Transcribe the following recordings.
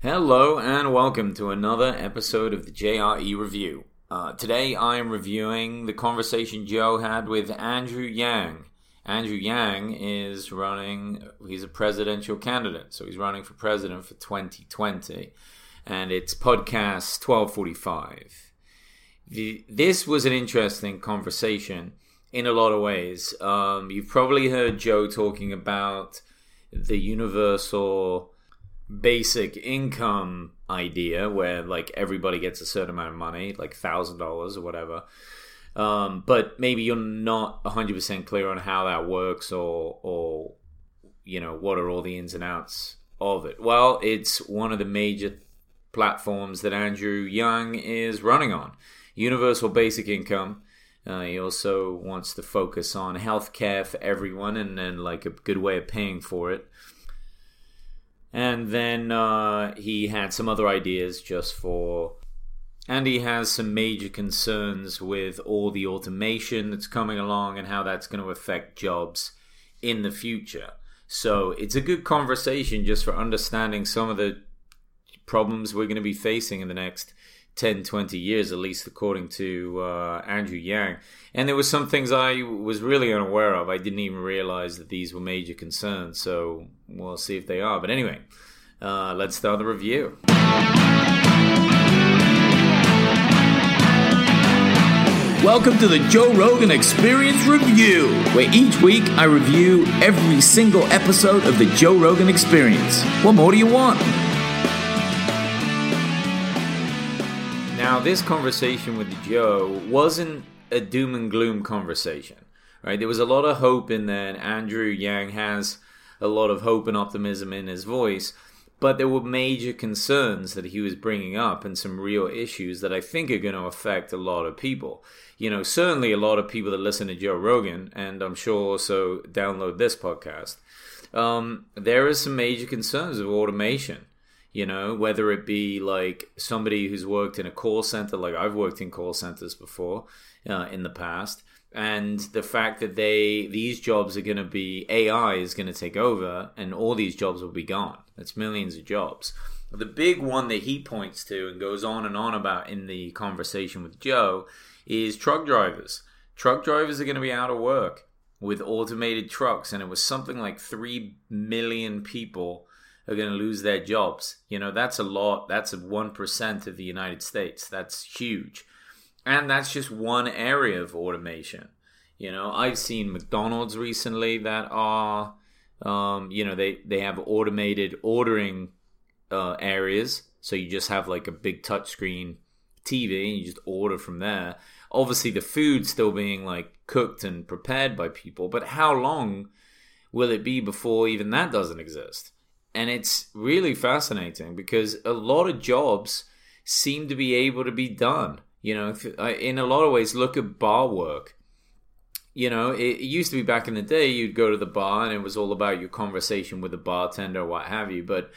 Hello and welcome to another episode of the JRE Review. Uh, today I am reviewing the conversation Joe had with Andrew Yang. Andrew Yang is running, he's a presidential candidate, so he's running for president for 2020. And it's podcast 1245. The, this was an interesting conversation in a lot of ways. Um, you've probably heard Joe talking about the universal basic income idea where like everybody gets a certain amount of money, like thousand dollars or whatever. Um, but maybe you're not 100% clear on how that works or, or, you know, what are all the ins and outs of it. Well, it's one of the major platforms that Andrew Yang is running on. Universal basic income. Uh, he also wants to focus on healthcare for everyone and then like a good way of paying for it. And then uh, he had some other ideas just for. And he has some major concerns with all the automation that's coming along and how that's going to affect jobs in the future. So it's a good conversation just for understanding some of the problems we're going to be facing in the next 10, 20 years, at least according to uh, Andrew Yang. And there were some things I was really unaware of. I didn't even realize that these were major concerns. So we'll see if they are. But anyway, uh, let's start the review. Welcome to the Joe Rogan Experience Review, where each week I review every single episode of the Joe Rogan Experience. What more do you want? Now, this conversation with Joe wasn't a doom and gloom conversation, right? There was a lot of hope in there, and Andrew Yang has a lot of hope and optimism in his voice, but there were major concerns that he was bringing up and some real issues that I think are going to affect a lot of people. You know, certainly a lot of people that listen to Joe Rogan, and I'm sure also download this podcast. Um, there are some major concerns of automation you know whether it be like somebody who's worked in a call center like i've worked in call centers before uh, in the past and the fact that they these jobs are going to be ai is going to take over and all these jobs will be gone. That's millions of jobs. The big one that he points to and goes on and on about in the conversation with joe is truck drivers. Truck drivers are going to be out of work with automated trucks and it was something like 3 million people are going to lose their jobs. You know, that's a lot. That's 1% of the United States. That's huge. And that's just one area of automation. You know, I've seen McDonald's recently that are, um, you know, they, they have automated ordering uh, areas. So you just have like a big touchscreen TV and you just order from there. Obviously, the food's still being like cooked and prepared by people, but how long will it be before even that doesn't exist? And it's really fascinating because a lot of jobs seem to be able to be done. You know, uh, in a lot of ways, look at bar work. You know, it, used to be back in the day, you'd go to the bar and it was all about your conversation with the bartender, or what have you. But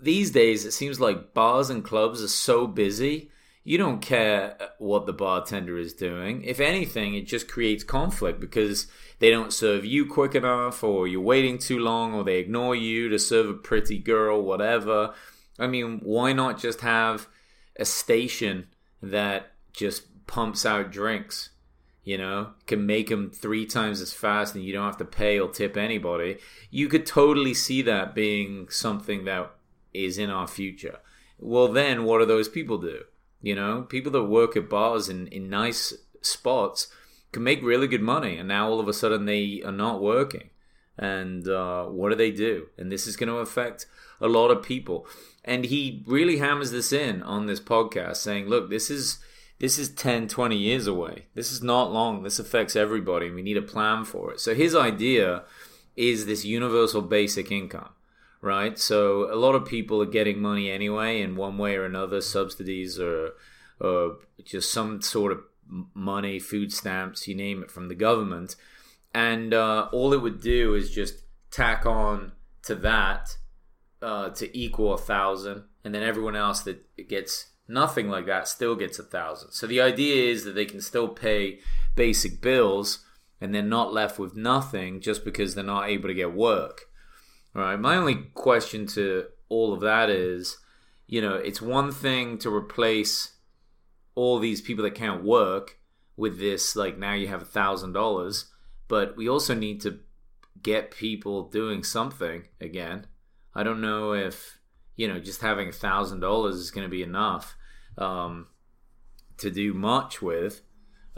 these days, it seems like bars and clubs are so busy you don't care uh, what the bartender is doing. If anything, it just creates conflict because they don't serve you quick enough, or you're waiting too long, or they ignore you to serve a pretty girl, whatever. I mean, why not just have a station that just pumps out drinks? You know, can make them three times as fast and you don't have to pay or tip anybody. You could totally see that being something that is in our future. Well, then what do those people do? You know, people that work at bars in, in nice spots can make really good money, and now all of a sudden they are not working. And uh, what do they do? And this is going to affect a lot of people. And he really hammers this in on this podcast, saying, "Look, this is this is 10, 20 years away. This is not long. This affects everybody, and we need a plan for it." So his idea is this universal basic income right? So a lot of people are getting money anyway in one way or another, subsidies or, or just some sort of money, food stamps, you name it, from the government. And uh, all it would do is just tack on to that uh, to equal a thousand, and then everyone else that gets nothing like that still gets a thousand. So the idea is that they can still pay basic bills and they're not left with nothing just because they're not able to get work. Right. My only question to all of that is, you know, it's one thing to replace all these people that can't work with this, like now you have a thousand dollars, but we also need to get people doing something again. I don't know if, you know, just having a thousand dollars is going to be enough um, to do much with.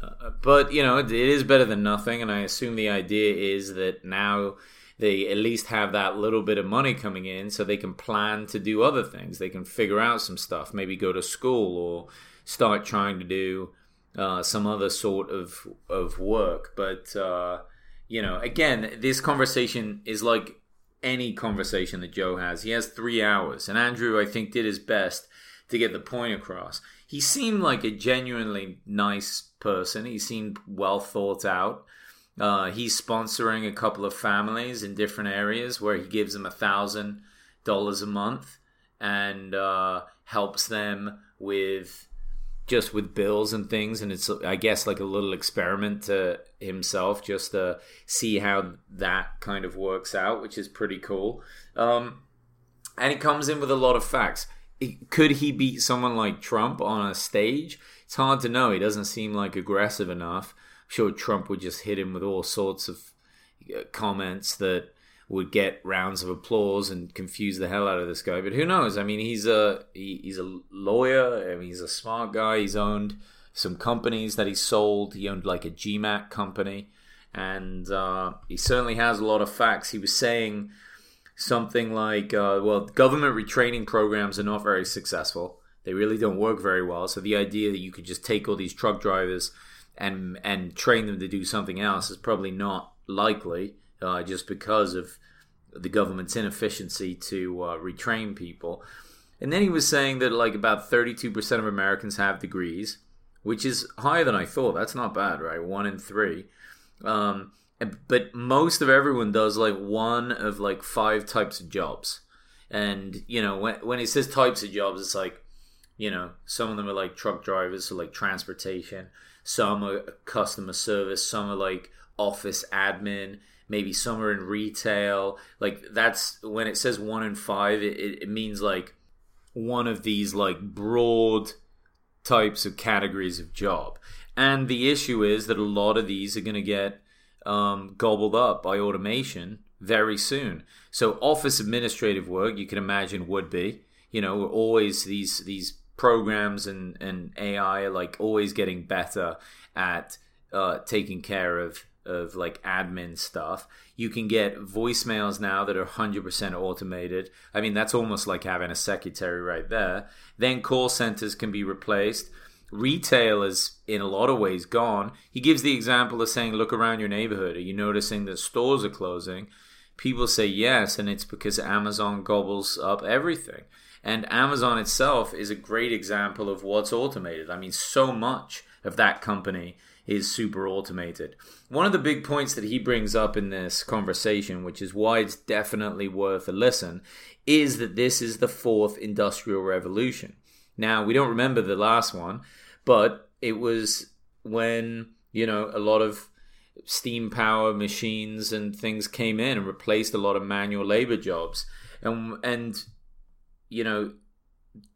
Uh, but you know, it, it is better than nothing, and I assume the idea is that now they at least have that little bit of money coming in so they can plan to do other things. They can figure out some stuff, maybe go to school or start trying to do uh, some other sort of of work. But uh, you know, again, this conversation is like any conversation that Joe has. He has three hours, and Andrew, I think, did his best to get the point across. He seemed like a genuinely nice person. He seemed well thought out. Uh, he's sponsoring a couple of families in different areas where he gives them a thousand dollars a month and uh, helps them with just with bills and things. And it's I guess like a little experiment to himself just to see how that kind of works out, which is pretty cool. Um, and he comes in with a lot of facts. Could he beat someone like Trump on a stage? It's hard to know. He doesn't seem like aggressive enough sure Trump would just hit him with all sorts of uh, comments that would get rounds of applause and confuse the hell out of this guy. But who knows? I mean, he's a he, he's a lawyer. I mean, he's a smart guy. He's owned some companies that he sold. He owned like a GMAT company, and uh, he certainly has a lot of facts. He was saying something like, uh, "Well, government retraining programs are not very successful. They really don't work very well. So the idea that you could just take all these truck drivers." And and train them to do something else is probably not likely, uh, just because of the government's inefficiency to uh, retrain people. And then he was saying that like about 32% of Americans have degrees, which is higher than I thought. That's not bad, right? One in three. Um, but most of everyone does like one of like five types of jobs. And, you know, when, when it says types of jobs, it's like, you know, some of them are like truck drivers, so like transportation some are customer service, some are like office admin, maybe some are in retail. Like that's when it says one in five, it, it means like one of these like broad types of categories of job. And the issue is that a lot of these are going to get um, gobbled up by automation very soon. So office administrative work, you can imagine, would be. You know, always these these programs and, and AI are like always getting better at uh, taking care of of like admin stuff. You can get voicemails now that are 100% automated. I mean, that's almost like having a secretary right there. Then call centers can be replaced. Retail is in a lot of ways gone. He gives the example of saying, Look around your neighborhood. Are you noticing that stores are closing? People say yes, and it's because Amazon gobbles up everything. And Amazon itself is a great example of what's automated. I mean, so much of that company is super automated. One of the big points that he brings up in this conversation, which is why it's definitely worth a listen, is that this is the fourth industrial revolution. Now, we don't remember the last one, but it was when, you know, a lot of steam power machines and things came in and replaced a lot of manual labor jobs. And and you know,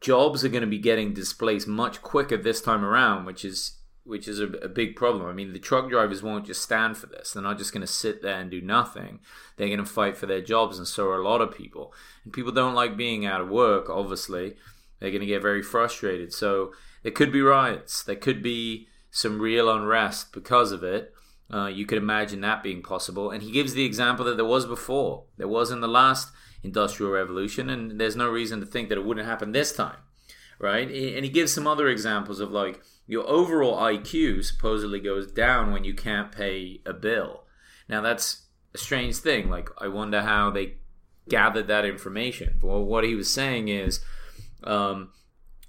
jobs are going to be getting displaced much quicker this time around, which is which is a, a, big problem. I mean, the truck drivers won't just stand for this. They're not just going to sit there and do nothing. They're going to fight for their jobs, and so are a lot of people. And people don't like being out of work. Obviously, they're going to get very frustrated. So there could be riots. There could be some real unrest because of it. Uh, you could imagine that being possible. And he gives the example that there was before. There was in the last industrial revolution, and there's no reason to think that it wouldn't happen this time, right? And he gives some other examples of like your overall IQ supposedly goes down when you can't pay a bill. Now that's a strange thing. Like I wonder how they gathered that information. Well, what he was saying is. Um,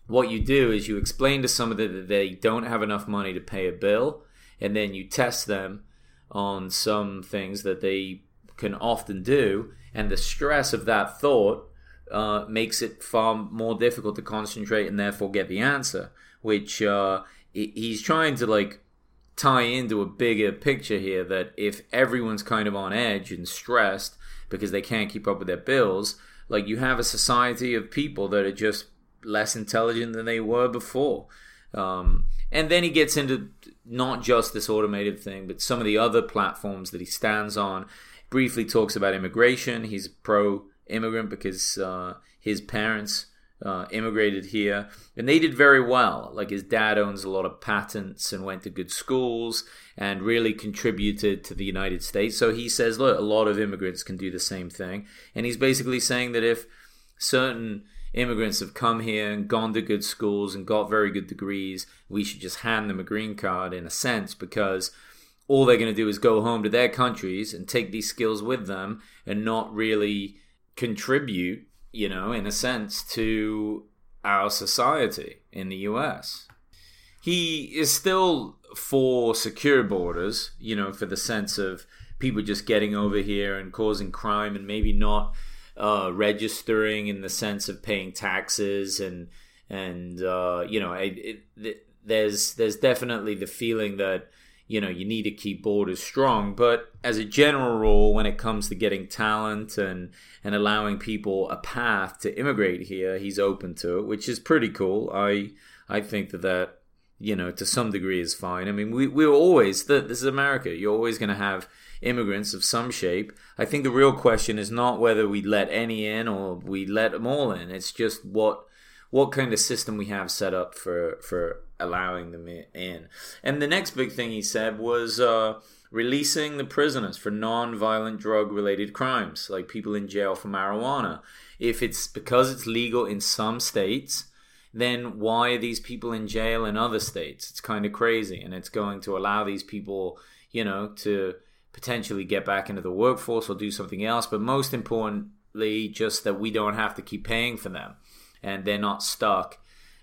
what you do is you explain to somebody that they don't have enough money to pay a bill, and then you test them on some things that they can often do, and the stress of that thought uh, makes it far more difficult to concentrate and therefore get the answer. Which uh, he's trying to like tie into a bigger picture here that if everyone's kind of on edge and stressed because they can't keep up with their bills, like you have a society of people that are just less intelligent than they were before. Um, and then he gets into not just this automated thing, but some of the other platforms that he stands on. Briefly talks about immigration. He's pro immigrant because uh, his parents uh, immigrated here, and they did very well. Like his dad owns a lot of patents and went to good schools and really contributed to the United States. So he says, look, a lot of immigrants can do the same thing, and he's basically saying that if certain immigrants have come here and gone to good schools and got very good degrees, we should just hand them a green card in a sense because all they're going to do is go home to their countries and take these skills with them and not really contribute, you know, in a sense, to our society in the US. He is still for secure borders, you know, for the sense of people just getting over here and causing crime and maybe not uh, registering in the sense of paying taxes and and uh, you know it, it, there's there's definitely the feeling that you know you need to keep borders strong but as a general rule when it comes to getting talent and and allowing people a path to immigrate here he's open to it which is pretty cool i i think that that you know to some degree is fine i mean we we're always that this is america you're always going to have immigrants of some shape. I think the real question is not whether we let any in or we let them all in. It's just what what kind of system we have set up for for allowing them in. And the next big thing he said was uh, releasing the prisoners for non-violent drug-related crimes, like people in jail for marijuana. If it's because it's legal in some states, then why are these people in jail in other states? It's kind of crazy, and it's going to allow these people, you know, to potentially get back into the workforce or do something else. But most importantly, just that we don't have to keep paying for them and they're not stuck,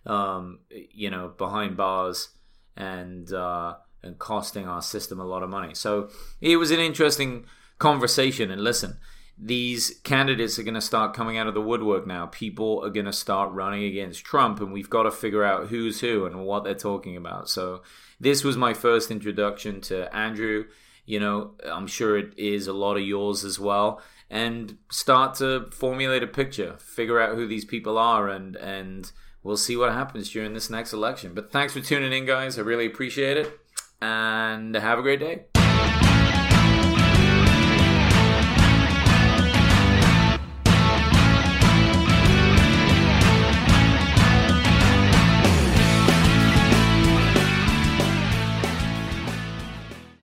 um, you know, behind bars and uh, and costing our system a lot of money. So it was an interesting conversation. And listen, these candidates are going to start coming out of the woodwork now. People are going to start running against Trump, and we've got to figure out who's who and what they're talking about. So, this was my first introduction to Andrew you know, I'm sure it is a lot of yours as well. And start to formulate a picture, figure out who these people are, and and we'll see what happens during this next election. But thanks for tuning in, guys. I really appreciate it, and have a great day.